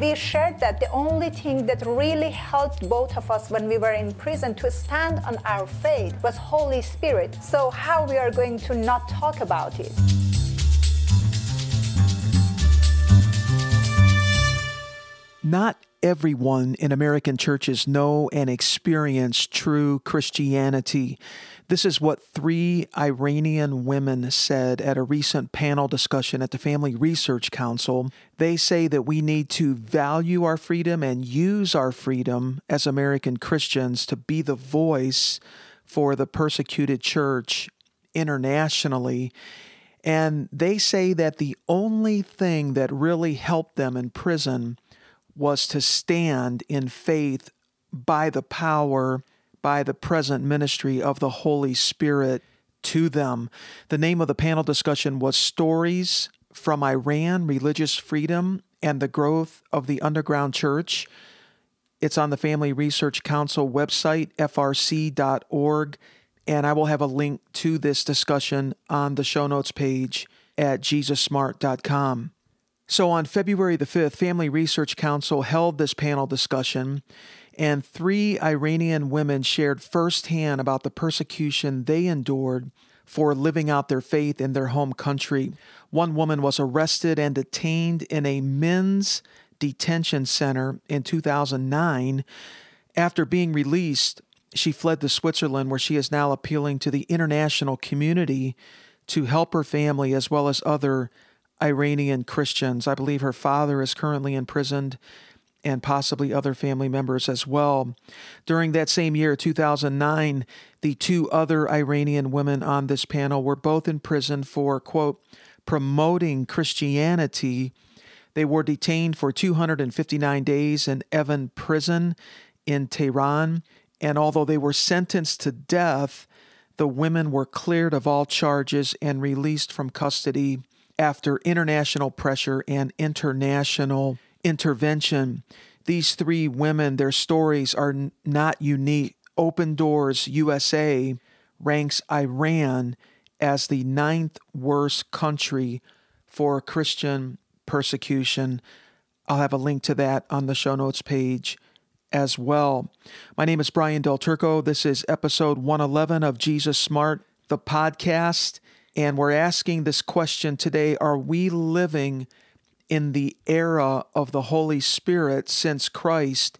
We shared that the only thing that really helped both of us when we were in prison to stand on our faith was Holy Spirit. So how we are going to not talk about it? Not everyone in American churches know and experience true Christianity. This is what three Iranian women said at a recent panel discussion at the Family Research Council. They say that we need to value our freedom and use our freedom as American Christians to be the voice for the persecuted church internationally. And they say that the only thing that really helped them in prison was to stand in faith by the power by the present ministry of the Holy Spirit to them. The name of the panel discussion was Stories from Iran Religious Freedom and the Growth of the Underground Church. It's on the Family Research Council website, frc.org, and I will have a link to this discussion on the show notes page at jesussmart.com. So on February the 5th, Family Research Council held this panel discussion and three Iranian women shared firsthand about the persecution they endured for living out their faith in their home country. One woman was arrested and detained in a men's detention center in 2009. After being released, she fled to Switzerland, where she is now appealing to the international community to help her family as well as other Iranian Christians. I believe her father is currently imprisoned and possibly other family members as well. During that same year, 2009, the two other Iranian women on this panel were both in prison for, quote, promoting Christianity. They were detained for 259 days in Evin prison in Tehran. And although they were sentenced to death, the women were cleared of all charges and released from custody after international pressure and international intervention. These three women, their stories are not unique. Open Doors USA ranks Iran as the ninth worst country for Christian persecution. I'll have a link to that on the show notes page as well. My name is Brian Del Turco. This is episode 111 of Jesus Smart, the podcast. And we're asking this question today Are we living in the era of the Holy Spirit since Christ,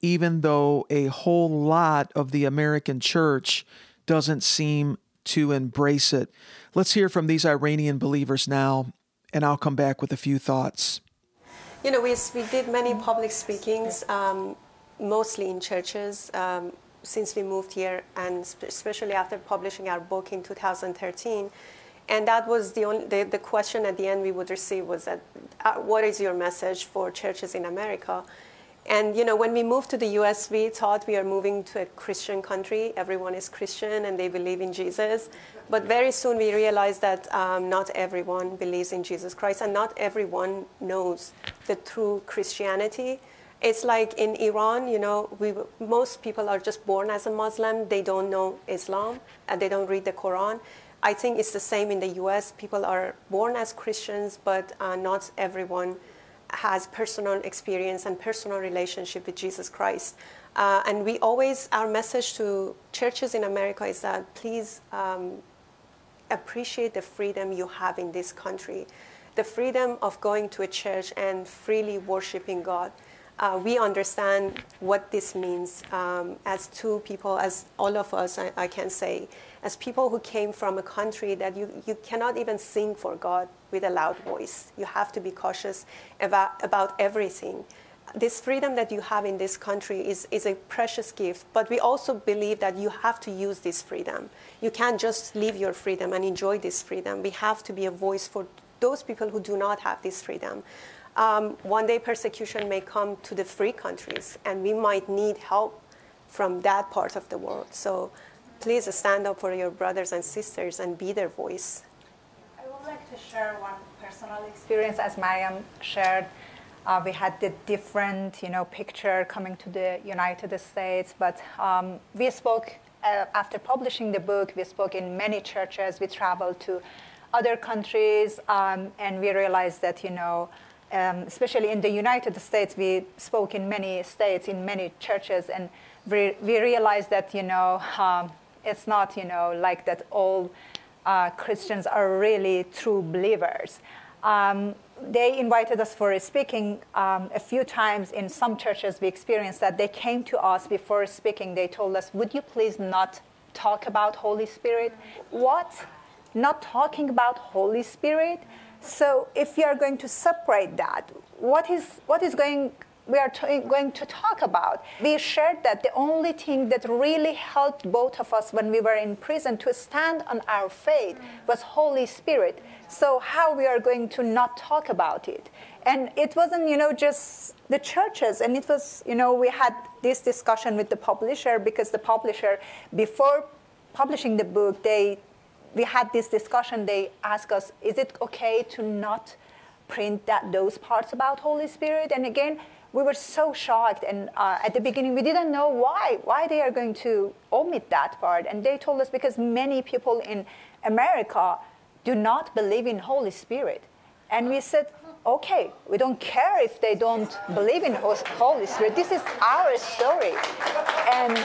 even though a whole lot of the American church doesn't seem to embrace it. Let's hear from these Iranian believers now, and I'll come back with a few thoughts. You know, we, we did many public speakings, um, mostly in churches. Um, since we moved here, and especially after publishing our book in 2013, and that was the only the, the question at the end we would receive was that what is your message for churches in america and you know when we moved to the us we thought we are moving to a christian country everyone is christian and they believe in jesus but very soon we realized that um, not everyone believes in jesus christ and not everyone knows the true christianity it's like in Iran, you know, we, most people are just born as a Muslim. They don't know Islam and they don't read the Quran. I think it's the same in the US. People are born as Christians, but uh, not everyone has personal experience and personal relationship with Jesus Christ. Uh, and we always, our message to churches in America is that please um, appreciate the freedom you have in this country, the freedom of going to a church and freely worshiping God. Uh, we understand what this means um, as two people, as all of us, I, I can say as people who came from a country that you, you cannot even sing for God with a loud voice. You have to be cautious about, about everything. This freedom that you have in this country is, is a precious gift, but we also believe that you have to use this freedom. You can't just leave your freedom and enjoy this freedom. We have to be a voice for those people who do not have this freedom. Um, one day persecution may come to the free countries, and we might need help from that part of the world. So please stand up for your brothers and sisters and be their voice. I would like to share one personal experience as Mariam shared. Uh, we had the different, you know, picture coming to the United States, but um, we spoke uh, after publishing the book. We spoke in many churches. We traveled to other countries, um, and we realized that, you know, um, especially in the United States, we spoke in many states, in many churches, and we, we realized that, you know, um, it's not, you know, like that all uh, Christians are really true believers. Um, they invited us for speaking um, a few times in some churches. We experienced that they came to us before speaking. They told us, "Would you please not talk about Holy Spirit?" What? Not talking about Holy Spirit? So if you are going to separate that, what is what is going we are t- going to talk about. We shared that the only thing that really helped both of us when we were in prison to stand on our faith was Holy Spirit. So how we are going to not talk about it? And it wasn't, you know, just the churches. And it was, you know, we had this discussion with the publisher because the publisher, before publishing the book, they we had this discussion. They asked us, is it okay to not print that those parts about Holy Spirit? And again, we were so shocked and uh, at the beginning we didn't know why why they are going to omit that part. And they told us because many people in america do not believe in holy spirit. And we said okay we don't care if they don't believe in holy spirit. This is our story. And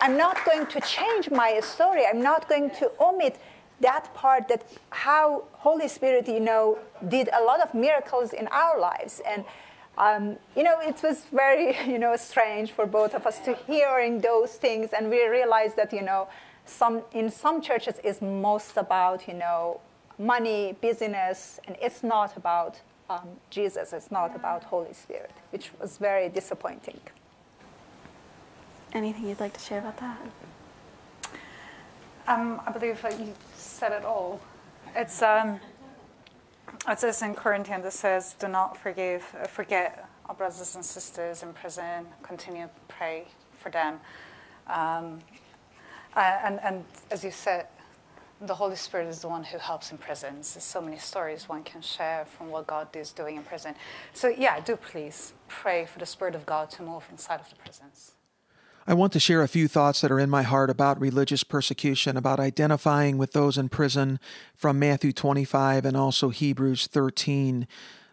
i'm not going to change my story. I'm not going to omit that part that how holy spirit you know did a lot of miracles in our lives. And um, you know, it was very, you know, strange for both of us to hearing those things, and we realized that, you know, some in some churches is most about, you know, money, business, and it's not about um, Jesus. It's not about Holy Spirit, which was very disappointing. Anything you'd like to share about that? Um, I believe you said it all. It's. It says in Corinthians, it says, do not forgive, uh, forget our brothers and sisters in prison, continue to pray for them. Um, and, and as you said, the Holy Spirit is the one who helps in prisons. There's so many stories one can share from what God is doing in prison. So, yeah, do please pray for the Spirit of God to move inside of the prisons. I want to share a few thoughts that are in my heart about religious persecution, about identifying with those in prison from Matthew 25 and also Hebrews 13,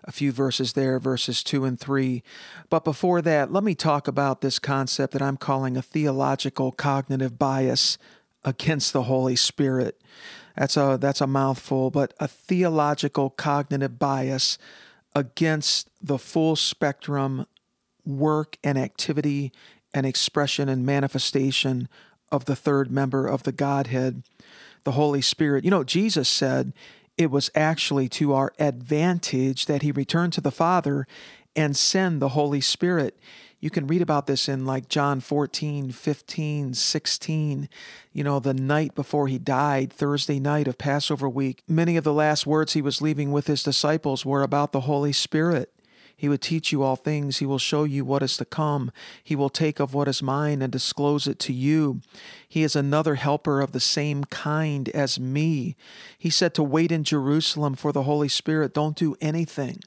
a few verses there, verses 2 and 3. But before that, let me talk about this concept that I'm calling a theological cognitive bias against the Holy Spirit. That's a that's a mouthful, but a theological cognitive bias against the full spectrum work and activity and expression and manifestation of the third member of the Godhead, the Holy Spirit. You know, Jesus said it was actually to our advantage that he returned to the Father and send the Holy Spirit. You can read about this in like John 14, 15, 16, you know, the night before he died, Thursday night of Passover week. Many of the last words he was leaving with his disciples were about the Holy Spirit. He would teach you all things. He will show you what is to come. He will take of what is mine and disclose it to you. He is another helper of the same kind as me. He said to wait in Jerusalem for the Holy Spirit. Don't do anything.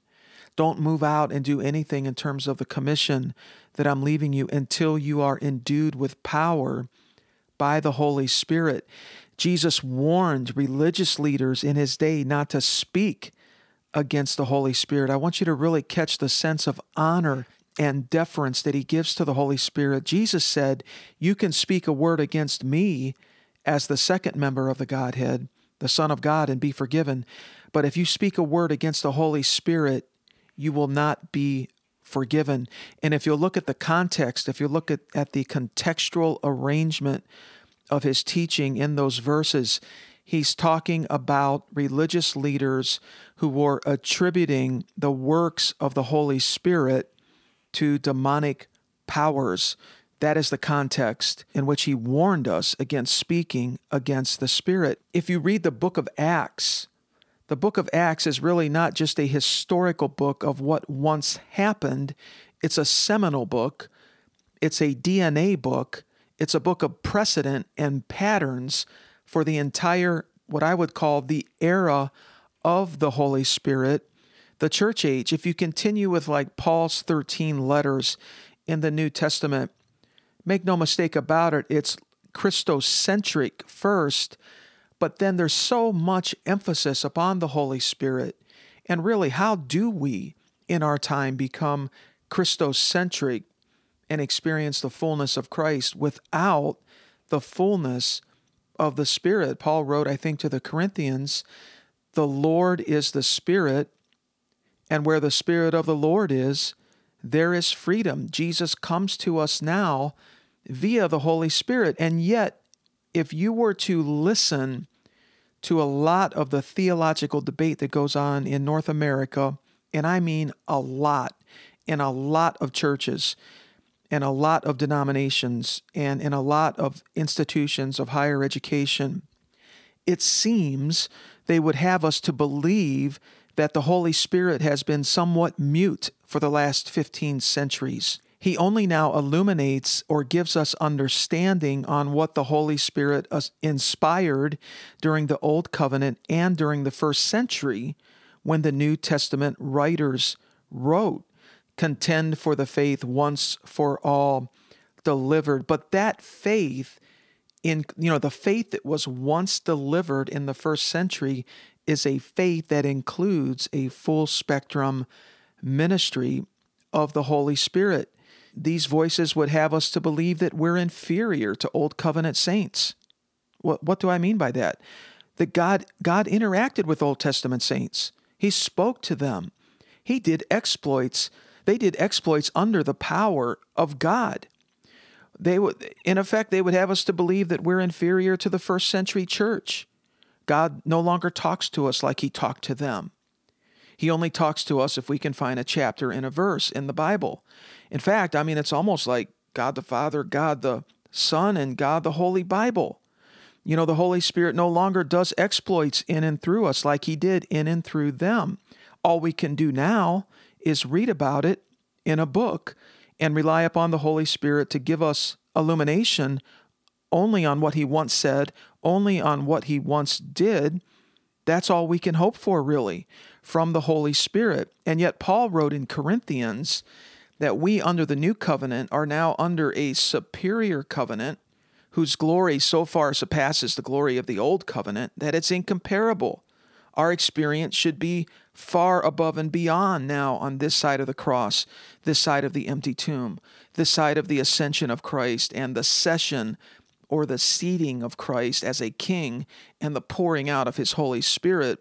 Don't move out and do anything in terms of the commission that I'm leaving you until you are endued with power by the Holy Spirit. Jesus warned religious leaders in his day not to speak against the Holy Spirit. I want you to really catch the sense of honor and deference that he gives to the Holy Spirit. Jesus said, You can speak a word against me as the second member of the Godhead, the Son of God, and be forgiven. But if you speak a word against the Holy Spirit, you will not be forgiven. And if you look at the context, if you look at, at the contextual arrangement of his teaching in those verses, he's talking about religious leaders who were attributing the works of the Holy Spirit to demonic powers. That is the context in which he warned us against speaking against the Spirit. If you read the book of Acts, the book of Acts is really not just a historical book of what once happened, it's a seminal book, it's a DNA book, it's a book of precedent and patterns for the entire, what I would call the era of the Holy Spirit, the church age. If you continue with like Paul's 13 letters in the New Testament, make no mistake about it, it's Christocentric first, but then there's so much emphasis upon the Holy Spirit. And really, how do we in our time become Christocentric and experience the fullness of Christ without the fullness of the Spirit. Paul wrote, I think, to the Corinthians, The Lord is the Spirit, and where the Spirit of the Lord is, there is freedom. Jesus comes to us now via the Holy Spirit. And yet, if you were to listen to a lot of the theological debate that goes on in North America, and I mean a lot, in a lot of churches, and a lot of denominations, and in a lot of institutions of higher education, it seems they would have us to believe that the Holy Spirit has been somewhat mute for the last 15 centuries. He only now illuminates or gives us understanding on what the Holy Spirit uh, inspired during the Old Covenant and during the first century when the New Testament writers wrote. Contend for the faith once for all delivered. But that faith, in you know, the faith that was once delivered in the first century is a faith that includes a full spectrum ministry of the Holy Spirit these voices would have us to believe that we're inferior to old covenant saints. What, what do I mean by that? That God, God interacted with Old Testament saints. He spoke to them. He did exploits. They did exploits under the power of God. They would, in effect, they would have us to believe that we're inferior to the first century church. God no longer talks to us like he talked to them. He only talks to us if we can find a chapter and a verse in the Bible. In fact, I mean, it's almost like God the Father, God the Son, and God the Holy Bible. You know, the Holy Spirit no longer does exploits in and through us like He did in and through them. All we can do now is read about it in a book and rely upon the Holy Spirit to give us illumination only on what He once said, only on what He once did. That's all we can hope for, really from the Holy Spirit. And yet, Paul wrote in Corinthians that we, under the new covenant, are now under a superior covenant whose glory so far surpasses the glory of the old covenant that it's incomparable. Our experience should be far above and beyond now on this side of the cross, this side of the empty tomb, this side of the ascension of Christ and the session or the seating of Christ as a king and the pouring out of his Holy Spirit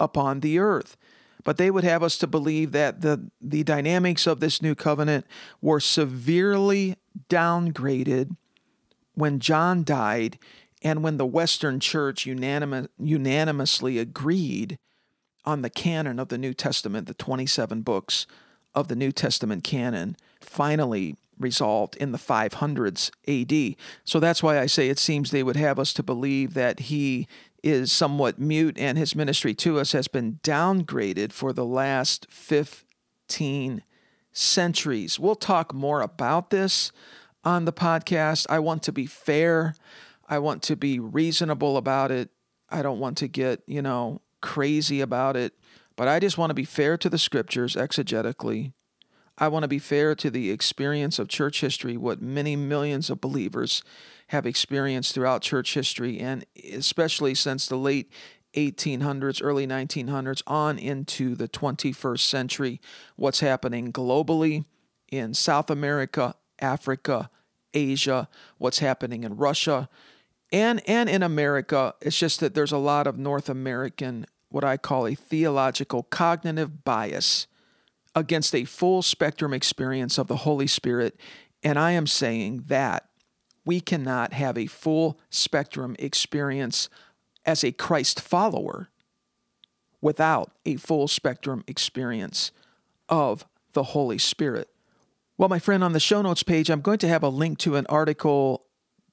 upon the earth. But they would have us to believe that the, the dynamics of this new covenant were severely downgraded when John died and when the Western Church unanimous, unanimously agreed on the canon of the New Testament, the 27 books of the New Testament canon, finally resolved in the 500s AD. So that's why I say it seems they would have us to believe that he is somewhat mute and his ministry to us has been downgraded for the last 15 centuries. We'll talk more about this on the podcast. I want to be fair. I want to be reasonable about it. I don't want to get, you know, crazy about it, but I just want to be fair to the scriptures exegetically. I want to be fair to the experience of church history, what many millions of believers have experienced throughout church history, and especially since the late 1800s, early 1900s, on into the 21st century, what's happening globally in South America, Africa, Asia, what's happening in Russia, and, and in America. It's just that there's a lot of North American, what I call a theological cognitive bias against a full spectrum experience of the Holy Spirit. And I am saying that we cannot have a full spectrum experience as a Christ follower without a full spectrum experience of the Holy Spirit. Well, my friend, on the show notes page, I'm going to have a link to an article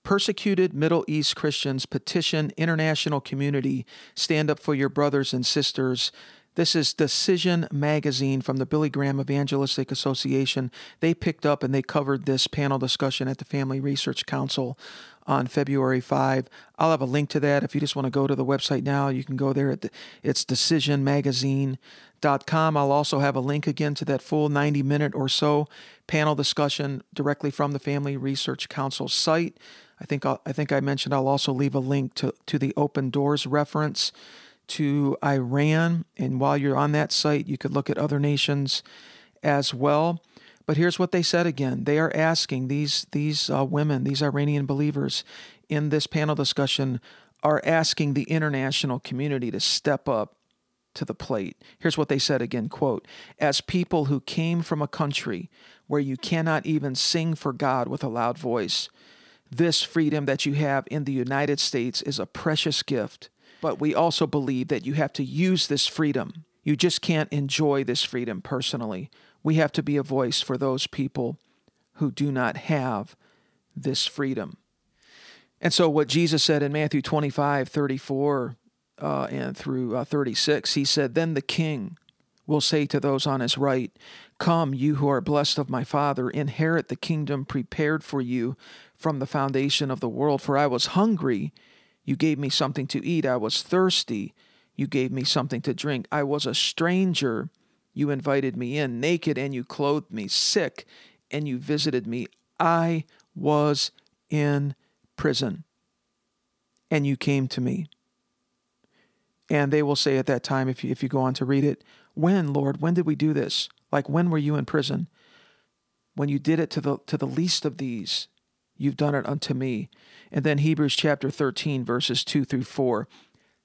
Persecuted Middle East Christians Petition International Community Stand Up for Your Brothers and Sisters this is Decision Magazine from the Billy Graham Evangelistic Association. They picked up and they covered this panel discussion at the Family Research Council on February 5. I'll have a link to that. If you just want to go to the website now, you can go there. At the, it's decisionmagazine.com. I'll also have a link again to that full 90 minute or so panel discussion directly from the Family Research Council site. I think I'll, I think I mentioned I'll also leave a link to, to the Open Doors reference to Iran. And while you're on that site, you could look at other nations as well. But here's what they said again. They are asking these these uh, women, these Iranian believers, in this panel discussion, are asking the international community to step up to the plate. Here's what they said again, quote, as people who came from a country where you cannot even sing for God with a loud voice, this freedom that you have in the United States is a precious gift, but we also believe that you have to use this freedom. You just can't enjoy this freedom personally. We have to be a voice for those people who do not have this freedom. And so, what Jesus said in Matthew 25, 34 uh, and through uh, 36, he said, Then the king will say to those on his right, Come, you who are blessed of my Father, inherit the kingdom prepared for you from the foundation of the world. For I was hungry, you gave me something to eat. I was thirsty, you gave me something to drink. I was a stranger, you invited me in. Naked, and you clothed me. Sick, and you visited me. I was in prison, and you came to me. And they will say at that time, if you, if you go on to read it, When, Lord, when did we do this? Like, when were you in prison? When you did it to the, to the least of these, you've done it unto me. And then Hebrews chapter 13, verses 2 through 4.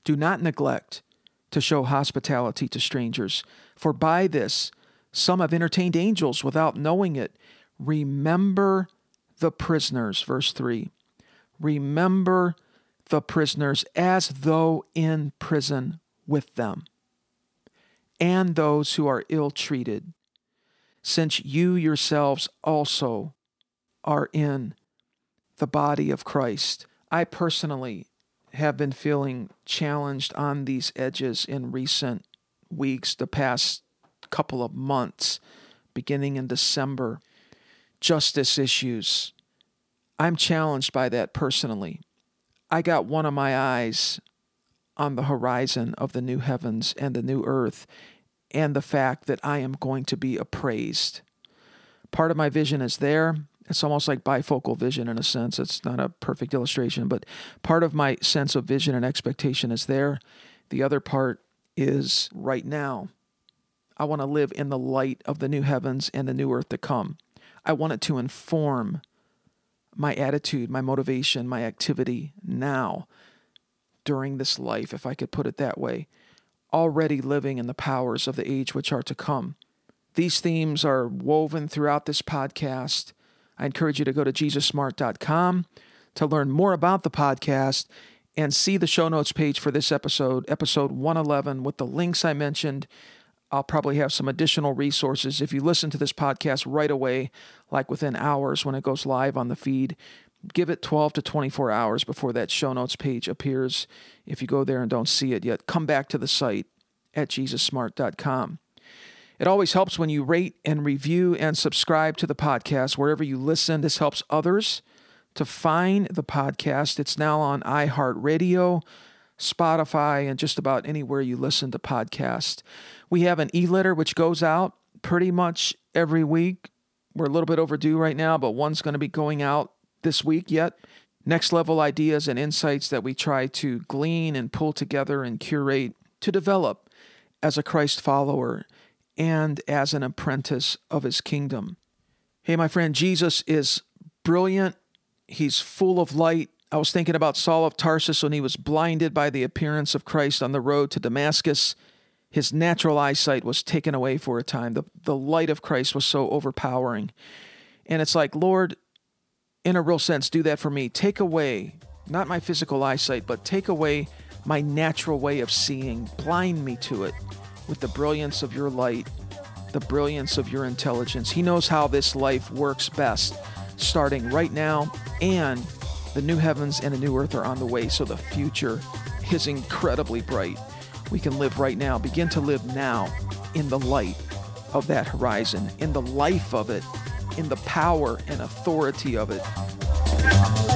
Do not neglect to show hospitality to strangers, for by this some have entertained angels without knowing it. Remember the prisoners, verse 3. Remember the prisoners as though in prison with them, and those who are ill treated, since you yourselves also are in the body of Christ. I personally have been feeling challenged on these edges in recent weeks, the past couple of months, beginning in December. Justice issues. I'm challenged by that personally. I got one of my eyes on the horizon of the new heavens and the new earth, and the fact that I am going to be appraised. Part of my vision is there. It's almost like bifocal vision in a sense. It's not a perfect illustration, but part of my sense of vision and expectation is there. The other part is right now. I want to live in the light of the new heavens and the new earth to come. I want it to inform my attitude, my motivation, my activity now during this life, if I could put it that way, already living in the powers of the age which are to come. These themes are woven throughout this podcast. I encourage you to go to jesussmart.com to learn more about the podcast and see the show notes page for this episode, episode 111, with the links I mentioned I'll probably have some additional resources. If you listen to this podcast right away, like within hours when it goes live on the feed, give it 12 to 24 hours before that show notes page appears. If you go there and don't see it yet, come back to the site at jesussmart.com. It always helps when you rate and review and subscribe to the podcast wherever you listen. This helps others to find the podcast. It's now on iHeartRadio, Spotify, and just about anywhere you listen to podcasts. We have an e letter which goes out pretty much every week. We're a little bit overdue right now, but one's going to be going out this week yet. Next level ideas and insights that we try to glean and pull together and curate to develop as a Christ follower and as an apprentice of his kingdom. Hey, my friend, Jesus is brilliant. He's full of light. I was thinking about Saul of Tarsus when he was blinded by the appearance of Christ on the road to Damascus. His natural eyesight was taken away for a time. The, the light of Christ was so overpowering. And it's like, Lord, in a real sense, do that for me. Take away, not my physical eyesight, but take away my natural way of seeing. Blind me to it with the brilliance of your light, the brilliance of your intelligence. He knows how this life works best, starting right now, and the new heavens and the new earth are on the way, so the future is incredibly bright we can live right now, begin to live now in the light of that horizon, in the life of it, in the power and authority of it.